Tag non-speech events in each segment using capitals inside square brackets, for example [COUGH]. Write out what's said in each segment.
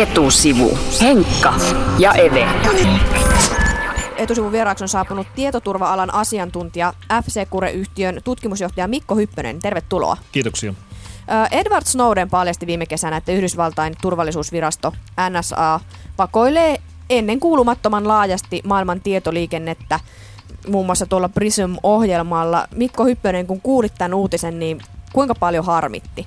Etusivu. Henkka ja Eve. Etusivun vieraaksi on saapunut tietoturva-alan asiantuntija FC-Kure-yhtiön tutkimusjohtaja Mikko Hyppönen. Tervetuloa. Kiitoksia. Edward Snowden paljasti viime kesänä, että Yhdysvaltain turvallisuusvirasto NSA pakoilee ennen kuulumattoman laajasti maailman tietoliikennettä muun muassa tuolla Prism-ohjelmalla. Mikko Hyppönen, kun kuulit tämän uutisen, niin kuinka paljon harmitti?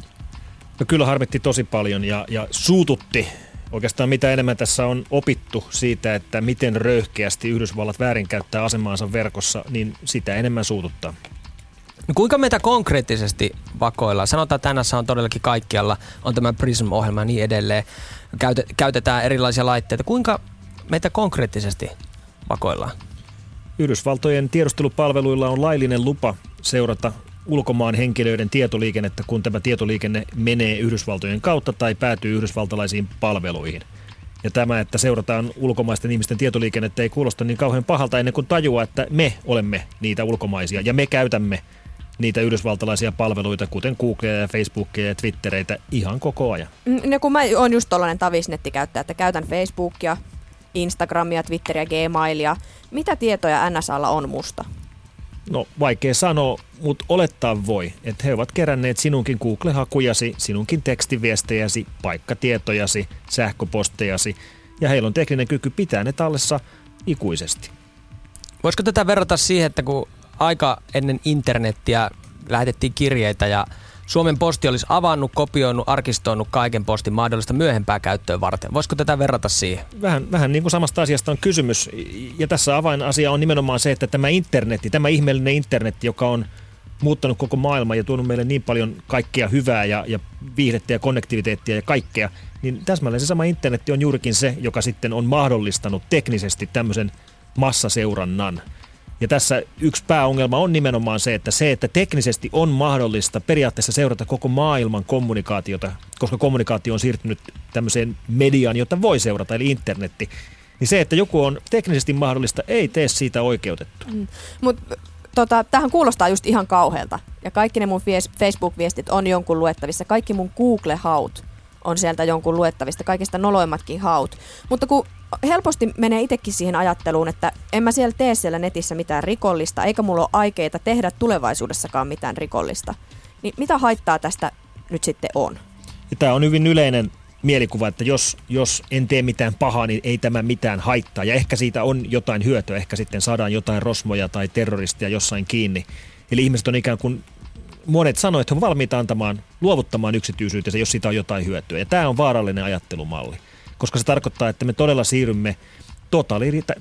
No kyllä harmitti tosi paljon ja, ja suututti. Oikeastaan mitä enemmän tässä on opittu siitä, että miten röyhkeästi Yhdysvallat väärinkäyttää asemaansa verkossa, niin sitä enemmän suututtaa. No kuinka meitä konkreettisesti vakoillaan? Sanotaan, että tänässä on todellakin kaikkialla, on tämä Prism-ohjelma ja niin edelleen. Käytetään erilaisia laitteita. Kuinka meitä konkreettisesti vakoillaan? Yhdysvaltojen tiedustelupalveluilla on laillinen lupa seurata ulkomaan henkilöiden tietoliikennettä, kun tämä tietoliikenne menee Yhdysvaltojen kautta tai päätyy yhdysvaltalaisiin palveluihin. Ja tämä, että seurataan ulkomaisten ihmisten tietoliikennettä ei kuulosta niin kauhean pahalta ennen kuin tajua, että me olemme niitä ulkomaisia ja me käytämme niitä yhdysvaltalaisia palveluita, kuten Googlea ja Facebookia ja Twittereitä ihan koko ajan. No kun mä oon just tollainen tavisnettikäyttäjä, että käytän Facebookia, Instagramia, Twitteriä, Gmailia. Mitä tietoja NSAlla on musta? No vaikea sanoa, mutta olettaa voi, että he ovat keränneet sinunkin Google-hakujasi, sinunkin tekstiviestejäsi, paikkatietojasi, sähköpostejasi ja heillä on tekninen kyky pitää ne tallessa ikuisesti. Voisiko tätä verrata siihen, että kun aika ennen internettiä lähetettiin kirjeitä ja Suomen posti olisi avannut, kopioinut, arkistoinut kaiken postin mahdollista myöhempää käyttöön varten. Voisiko tätä verrata siihen? Vähän, vähän niin kuin samasta asiasta on kysymys. Ja tässä avainasia on nimenomaan se, että tämä internetti, tämä ihmeellinen internetti, joka on muuttanut koko maailman ja tuonut meille niin paljon kaikkea hyvää ja, ja viihdettä ja konnektiviteettia ja kaikkea, niin täsmälleen se sama internetti on juurikin se, joka sitten on mahdollistanut teknisesti tämmöisen massaseurannan – ja tässä yksi pääongelma on nimenomaan se, että se, että teknisesti on mahdollista periaatteessa seurata koko maailman kommunikaatiota, koska kommunikaatio on siirtynyt tämmöiseen mediaan, jota voi seurata, eli internetti, niin se, että joku on teknisesti mahdollista, ei tee siitä oikeutettu. Mm. Mutta tota, tähän kuulostaa just ihan kauhealta. Ja kaikki ne mun Facebook-viestit on jonkun luettavissa. Kaikki mun Google-haut on sieltä jonkun luettavista, kaikista noloimmatkin haut. Mutta kun helposti menee itsekin siihen ajatteluun, että en mä siellä tee siellä netissä mitään rikollista, eikä mulla ole aikeita tehdä tulevaisuudessakaan mitään rikollista. Niin mitä haittaa tästä nyt sitten on? Tämä on hyvin yleinen mielikuva, että jos, jos en tee mitään pahaa, niin ei tämä mitään haittaa. Ja ehkä siitä on jotain hyötyä, ehkä sitten saadaan jotain rosmoja tai terroristia jossain kiinni. Eli ihmiset on ikään kuin, monet sanoivat, että he ovat valmiita antamaan, luovuttamaan yksityisyytensä, jos siitä on jotain hyötyä. Ja tämä on vaarallinen ajattelumalli koska se tarkoittaa, että me todella siirrymme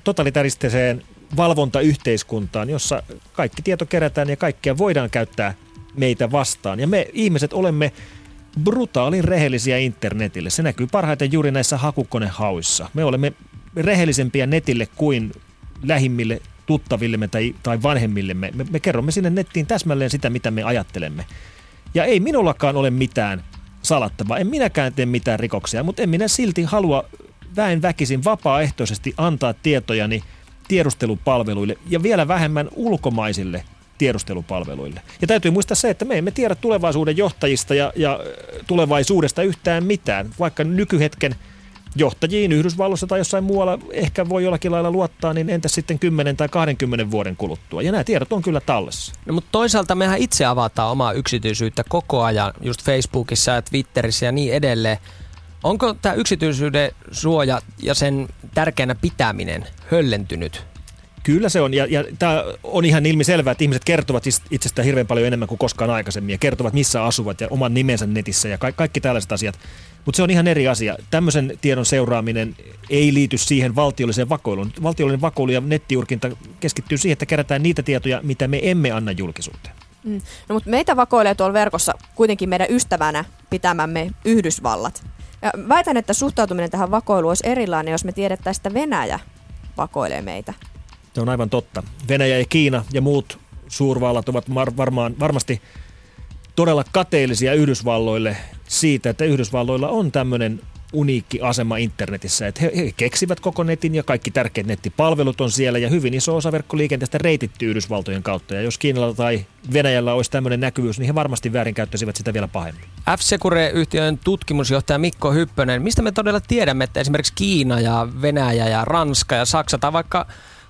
totalitaristiseen valvontayhteiskuntaan, jossa kaikki tieto kerätään ja kaikkea voidaan käyttää meitä vastaan. Ja me ihmiset olemme brutaalin rehellisiä internetille. Se näkyy parhaiten juuri näissä hakukonehauissa. Me olemme rehellisempiä netille kuin lähimmille tuttavillemme tai, tai vanhemmillemme. Me, me kerromme sinne nettiin täsmälleen sitä, mitä me ajattelemme. Ja ei minullakaan ole mitään salattavaa. En minäkään tee mitään rikoksia, mutta en minä silti halua väen väkisin vapaaehtoisesti antaa tietojani tiedustelupalveluille ja vielä vähemmän ulkomaisille tiedustelupalveluille. Ja täytyy muistaa se, että me emme tiedä tulevaisuuden johtajista ja, ja tulevaisuudesta yhtään mitään, vaikka nykyhetken – johtajiin Yhdysvalloissa tai jossain muualla ehkä voi jollakin lailla luottaa, niin entä sitten 10 tai 20 vuoden kuluttua? Ja nämä tiedot on kyllä tallessa. No, mutta toisaalta mehän itse avataan omaa yksityisyyttä koko ajan, just Facebookissa ja Twitterissä ja niin edelleen. Onko tämä yksityisyyden suoja ja sen tärkeänä pitäminen höllentynyt Kyllä se on, ja, ja tämä on ihan ilmiselvää, että ihmiset kertovat itsestään hirveän paljon enemmän kuin koskaan aikaisemmin, ja kertovat missä asuvat ja oman nimensä netissä ja ka- kaikki tällaiset asiat. Mutta se on ihan eri asia. Tämmöisen tiedon seuraaminen ei liity siihen valtiolliseen vakoiluun. Valtiollinen vakoilu ja nettiurkinta keskittyy siihen, että kerätään niitä tietoja, mitä me emme anna julkisuuteen. Mm. No, mutta meitä vakoilee tuolla verkossa kuitenkin meidän ystävänä pitämämme Yhdysvallat. Ja väitän, että suhtautuminen tähän vakoiluun olisi erilainen, jos me tiedettäisiin, että Venäjä vakoilee meitä. Se on aivan totta. Venäjä ja Kiina ja muut suurvallat ovat varmaan, varmasti todella kateellisia Yhdysvalloille siitä, että Yhdysvalloilla on tämmöinen uniikki asema internetissä, että he, he keksivät koko netin ja kaikki tärkeät nettipalvelut on siellä ja hyvin iso osa verkkoliikenteestä reitittyy Yhdysvaltojen kautta. Ja jos Kiinalla tai Venäjällä olisi tämmöinen näkyvyys, niin he varmasti väärinkäyttäisivät sitä vielä pahemmin. F-Secure-yhtiön tutkimusjohtaja Mikko Hyppönen, mistä me todella tiedämme, että esimerkiksi Kiina ja Venäjä ja Ranska ja Saksa tai vaikka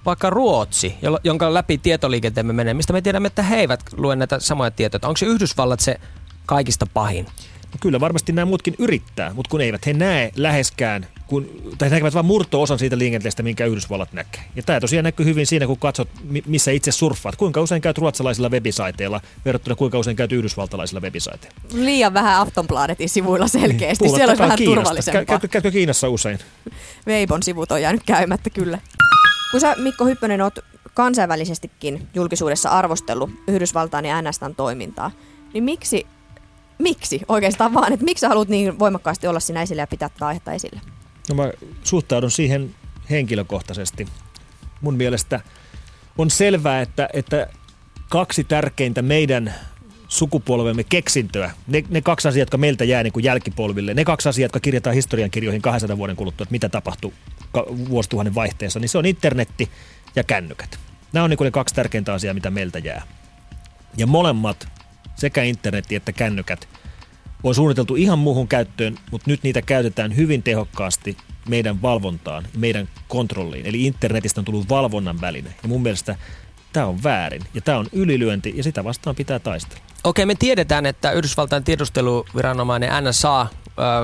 vaikka Ruotsi, jonka läpi tietoliikenteemme menee, mistä me tiedämme, että he eivät lue näitä samoja tietoja. Onko se Yhdysvallat se kaikista pahin? No kyllä varmasti nämä muutkin yrittää, mutta kun eivät he näe läheskään, kun, tai he näkevät vain murto-osan siitä liikenteestä, minkä Yhdysvallat näkee. Ja tämä tosiaan näkyy hyvin siinä, kun katsot, missä itse surffaat. Kuinka usein käyt ruotsalaisilla webisaiteilla verrattuna kuinka usein käyt yhdysvaltalaisilla webisaiteilla. Liian vähän Aftonbladetin sivuilla selkeästi. Niin, Siellä olisi vähän Kiinasta. turvallisempaa. Käytkö, Kiinassa usein? Veipon sivut on jäänyt käymättä kyllä. Kun sä Mikko Hyppönen oot kansainvälisestikin julkisuudessa arvostellut Yhdysvaltain ja NSTn toimintaa, niin miksi, miksi oikeastaan vaan, että miksi sä haluat niin voimakkaasti olla siinä esillä ja pitää tätä aihetta esillä? No mä suhtaudun siihen henkilökohtaisesti. Mun mielestä on selvää, että, että kaksi tärkeintä meidän sukupolvemme keksintöä, ne, ne kaksi asiaa, jotka meiltä jää niin kuin jälkipolville, ne kaksi asiaa, jotka kirjataan historiankirjoihin 200 vuoden kuluttua, että mitä tapahtui vuosituhannen vaihteessa, niin se on internetti ja kännykät. Nämä on niin kuin ne kaksi tärkeintä asiaa, mitä meiltä jää. Ja molemmat, sekä internetti että kännykät, on suunniteltu ihan muuhun käyttöön, mutta nyt niitä käytetään hyvin tehokkaasti meidän valvontaan, meidän kontrolliin. Eli internetistä on tullut valvonnan väline. Ja mun mielestä tämä on väärin ja tämä on ylilyönti ja sitä vastaan pitää taistella. Okei, me tiedetään, että Yhdysvaltain tiedusteluviranomainen NSA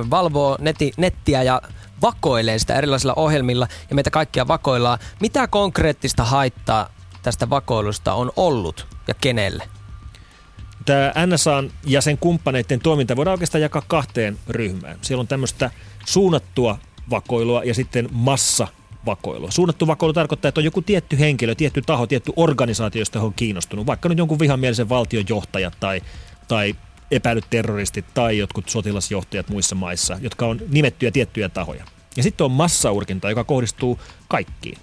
valvoo neti, nettiä ja vakoilee sitä erilaisilla ohjelmilla ja meitä kaikkia vakoillaan. Mitä konkreettista haittaa tästä vakoilusta on ollut ja kenelle? Tämä NSA ja sen kumppaneiden toiminta voidaan oikeastaan jakaa kahteen ryhmään. Siellä on tämmöistä suunnattua vakoilua ja sitten massa vakoilua. Suunnattu vakoilu tarkoittaa, että on joku tietty henkilö, tietty taho, tietty organisaatio, josta on kiinnostunut. Vaikka nyt jonkun vihamielisen valtionjohtajat tai, tai epäilyt terroristit tai jotkut sotilasjohtajat muissa maissa, jotka on nimettyjä tiettyjä tahoja. Ja sitten on massaurkinta, joka kohdistuu kaikkiin.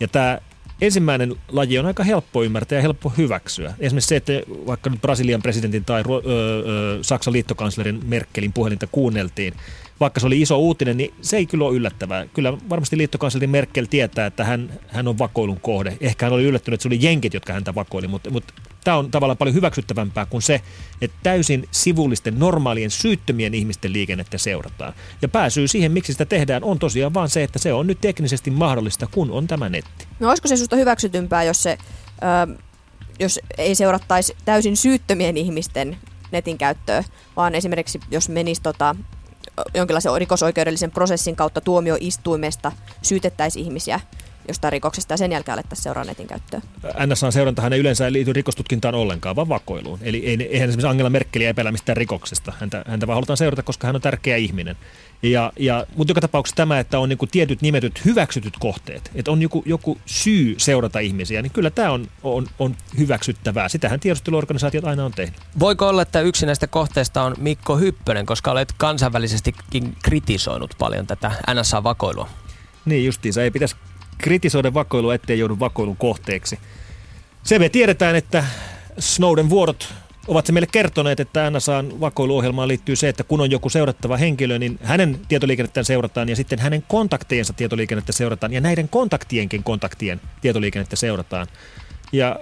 Ja tämä ensimmäinen laji on aika helppo ymmärtää ja helppo hyväksyä. Esimerkiksi se, että vaikka nyt Brasilian presidentin tai ö, ö, Saksan liittokanslerin Merkelin puhelinta kuunneltiin, vaikka se oli iso uutinen, niin se ei kyllä ole yllättävää. Kyllä varmasti liittokansleri Merkel tietää, että hän, hän on vakoilun kohde. Ehkä hän oli yllättynyt, että se oli jenkit, jotka häntä vakoili, mutta, mutta tämä on tavallaan paljon hyväksyttävämpää kuin se, että täysin sivullisten normaalien syyttömien ihmisten liikennettä seurataan. Ja pääsyy siihen, miksi sitä tehdään, on tosiaan vaan se, että se on nyt teknisesti mahdollista, kun on tämä netti. No olisiko se susta hyväksytympää, jos se... Ö, jos ei seurattaisi täysin syyttömien ihmisten netin käyttöä, vaan esimerkiksi jos menisi tota, jonkinlaisen rikosoikeudellisen prosessin kautta tuomioistuimesta syytettäisiin ihmisiä jostain rikoksesta ja sen jälkeen alettaisiin seuraa netin käyttöä. NSA-seurantahan ei yleensä liity rikostutkintaan ollenkaan, vaan vakoiluun. Eli eihän esimerkiksi Angela Merkeliä epäillä mistään rikoksesta. Häntä, häntä vaan halutaan seurata, koska hän on tärkeä ihminen. Ja, ja, mutta joka tapauksessa tämä, että on niinku tietyt nimetyt hyväksytyt kohteet, että on joku, joku syy seurata ihmisiä, niin kyllä tämä on, on, on hyväksyttävää. Sitähän tiedusteluorganisaatiot aina on tehnyt. Voiko olla, että yksi näistä kohteista on Mikko Hyppönen, koska olet kansainvälisestikin kritisoinut paljon tätä NSA-vakoilua? Niin justiinsa, ei pitäisi kritisoida vakoilua, ettei joudu vakoilun kohteeksi. Se me tiedetään, että Snowden vuorot ovat se meille kertoneet, että NSAn vakoiluohjelmaan liittyy se, että kun on joku seurattava henkilö, niin hänen tietoliikennettään seurataan ja sitten hänen kontaktiensa tietoliikennettä seurataan ja näiden kontaktienkin kontaktien tietoliikennettä seurataan. Ja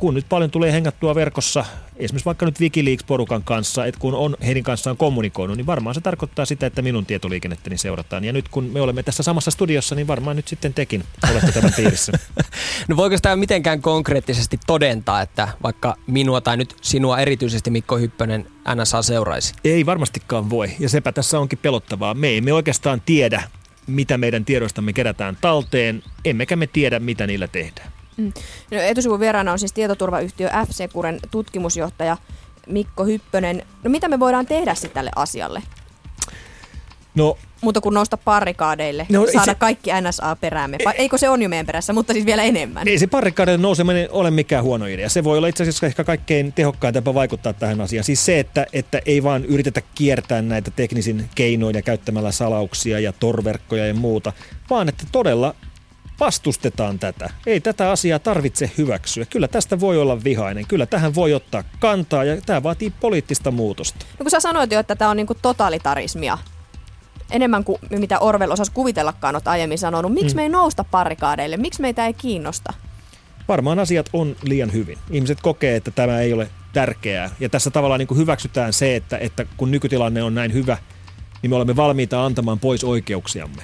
kun nyt paljon tulee hengattua verkossa, esimerkiksi vaikka nyt Wikileaks-porukan kanssa, että kun on heidän kanssaan kommunikoinut, niin varmaan se tarkoittaa sitä, että minun tietoliikennettäni seurataan. Ja nyt kun me olemme tässä samassa studiossa, niin varmaan nyt sitten tekin olette tämän piirissä. [LAUGHS] no voiko sitä mitenkään konkreettisesti todentaa, että vaikka minua tai nyt sinua erityisesti Mikko Hyppönen NSA seuraisi? Ei varmastikaan voi, ja sepä tässä onkin pelottavaa. Me emme oikeastaan tiedä, mitä meidän tiedostamme kerätään talteen, emmekä me tiedä, mitä niillä tehdään. Mm. No, etusivun vieraana on siis tietoturvayhtiö F-Securen tutkimusjohtaja Mikko Hyppönen. No mitä me voidaan tehdä sitten tälle asialle? No, Mutta kun nousta parikaadeille, no, saada se, kaikki NSA peräämme. Eikö se on jo meidän perässä, mutta siis vielä enemmän. Ei se parikaadeille nouseminen ole mikään huono idea. Se voi olla itse asiassa ehkä kaikkein tehokkain tapa vaikuttaa tähän asiaan. Siis se, että, että ei vaan yritetä kiertää näitä teknisin keinoin ja käyttämällä salauksia ja torverkkoja ja muuta, vaan että todella vastustetaan tätä. Ei tätä asiaa tarvitse hyväksyä. Kyllä tästä voi olla vihainen. Kyllä tähän voi ottaa kantaa ja tämä vaatii poliittista muutosta. No kun sä sanoit jo, että tämä on niinku totalitarismia, enemmän kuin mitä Orwell osasi kuvitellakaan, olet aiemmin sanonut. Miksi Mm. me ei nousta parikaadeille? Miksi meitä ei kiinnosta? Varmaan asiat on liian hyvin. Ihmiset kokee, että tämä ei ole tärkeää. Ja tässä tavallaan niin kuin hyväksytään se, että, että kun nykytilanne on näin hyvä, niin me olemme valmiita antamaan pois oikeuksiamme.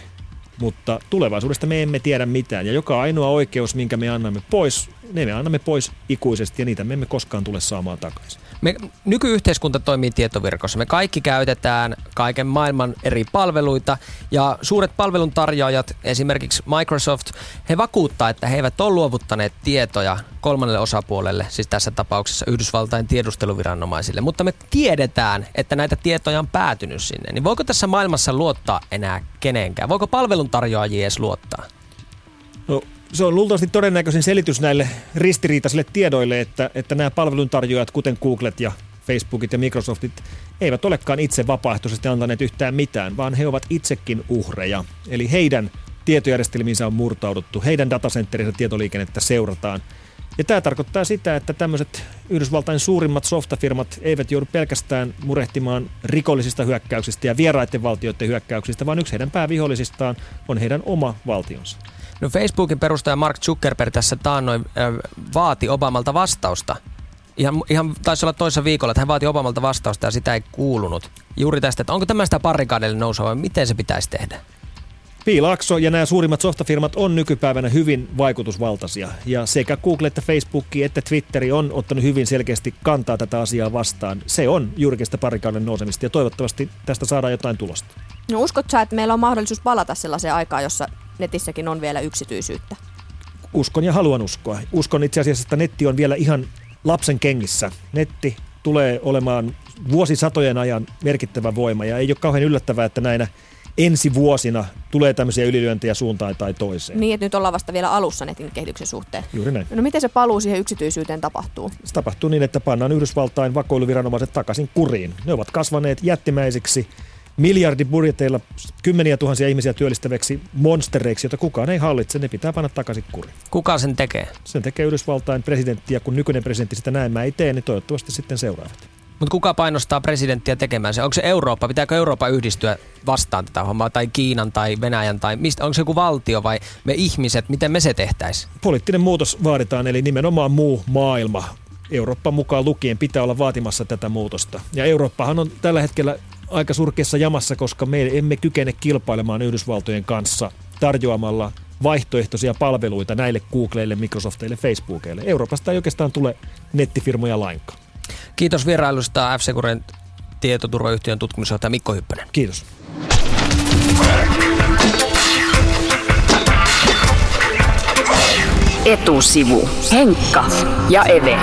Mutta tulevaisuudesta me emme tiedä mitään. Ja joka ainoa oikeus, minkä me annamme pois, ne me annamme pois ikuisesti ja niitä me emme koskaan tule saamaan takaisin. Me, nykyyhteiskunta toimii tietovirkossa. Me kaikki käytetään kaiken maailman eri palveluita ja suuret palveluntarjoajat, esimerkiksi Microsoft, he vakuuttaa, että he eivät ole luovuttaneet tietoja kolmannelle osapuolelle, siis tässä tapauksessa Yhdysvaltain tiedusteluviranomaisille, mutta me tiedetään, että näitä tietoja on päätynyt sinne. Niin voiko tässä maailmassa luottaa enää kenenkään? Voiko palveluntarjoajia edes luottaa? No, se on luultavasti todennäköisin selitys näille ristiriitaisille tiedoille, että, että nämä palveluntarjoajat, kuten Googlet ja Facebookit ja Microsoftit, eivät olekaan itse vapaaehtoisesti antaneet yhtään mitään, vaan he ovat itsekin uhreja. Eli heidän tietojärjestelmiinsä on murtauduttu, heidän datacenterinsä tietoliikennettä seurataan. Ja tämä tarkoittaa sitä, että tämmöiset Yhdysvaltain suurimmat softafirmat eivät joudu pelkästään murehtimaan rikollisista hyökkäyksistä ja vieraiden valtioiden hyökkäyksistä, vaan yksi heidän päävihollisistaan on heidän oma valtionsa. No Facebookin perustaja Mark Zuckerberg tässä taannoin äh, vaati Obamalta vastausta. Ihan, ihan taisi olla toisessa viikolla, että hän vaati Obamalta vastausta ja sitä ei kuulunut. Juuri tästä, että onko tämä sitä parikaadelle nousua vai miten se pitäisi tehdä? Piilaakso ja nämä suurimmat softafirmat on nykypäivänä hyvin vaikutusvaltaisia. Ja sekä Google että Facebook että Twitteri on ottanut hyvin selkeästi kantaa tätä asiaa vastaan. Se on juurikista parikauden nousemista ja toivottavasti tästä saadaan jotain tulosta. No uskot sä, että meillä on mahdollisuus palata sellaiseen aikaan, jossa netissäkin on vielä yksityisyyttä? Uskon ja haluan uskoa. Uskon itse asiassa, että netti on vielä ihan lapsen kengissä. Netti tulee olemaan vuosisatojen ajan merkittävä voima ja ei ole kauhean yllättävää, että näinä ensi vuosina tulee tämmöisiä ylilyöntejä suuntaan tai toiseen. Niin, että nyt ollaan vasta vielä alussa netin kehityksen suhteen. Juuri näin. No miten se paluu siihen yksityisyyteen tapahtuu? Se tapahtuu niin, että pannaan Yhdysvaltain vakoiluviranomaiset takaisin kuriin. Ne ovat kasvaneet jättimäisiksi miljardibudjeteilla kymmeniä tuhansia ihmisiä työllistäväksi monstereiksi, jota kukaan ei hallitse. Ne pitää panna takaisin kuriin. Kuka sen tekee? Sen tekee Yhdysvaltain presidentti ja kun nykyinen presidentti sitä näin ei tee, niin toivottavasti sitten seuraavat. Mutta kuka painostaa presidenttiä tekemään se? Onko se Eurooppa? Pitääkö Eurooppa yhdistyä vastaan tätä hommaa? Tai Kiinan tai Venäjän? Tai mistä? Onko se joku valtio vai me ihmiset? Miten me se tehtäisiin? Poliittinen muutos vaaditaan, eli nimenomaan muu maailma. Eurooppa mukaan lukien pitää olla vaatimassa tätä muutosta. Ja Eurooppahan on tällä hetkellä aika surkeassa jamassa, koska me emme kykene kilpailemaan Yhdysvaltojen kanssa tarjoamalla vaihtoehtoisia palveluita näille Googleille, Microsofteille, Facebookeille. Euroopasta ei oikeastaan tule nettifirmoja lainkaan. Kiitos vierailusta f tietoturvayhtiön tutkimusjohtaja Mikko Hyppönen. Kiitos. Etusivu. Henkka ja Eve.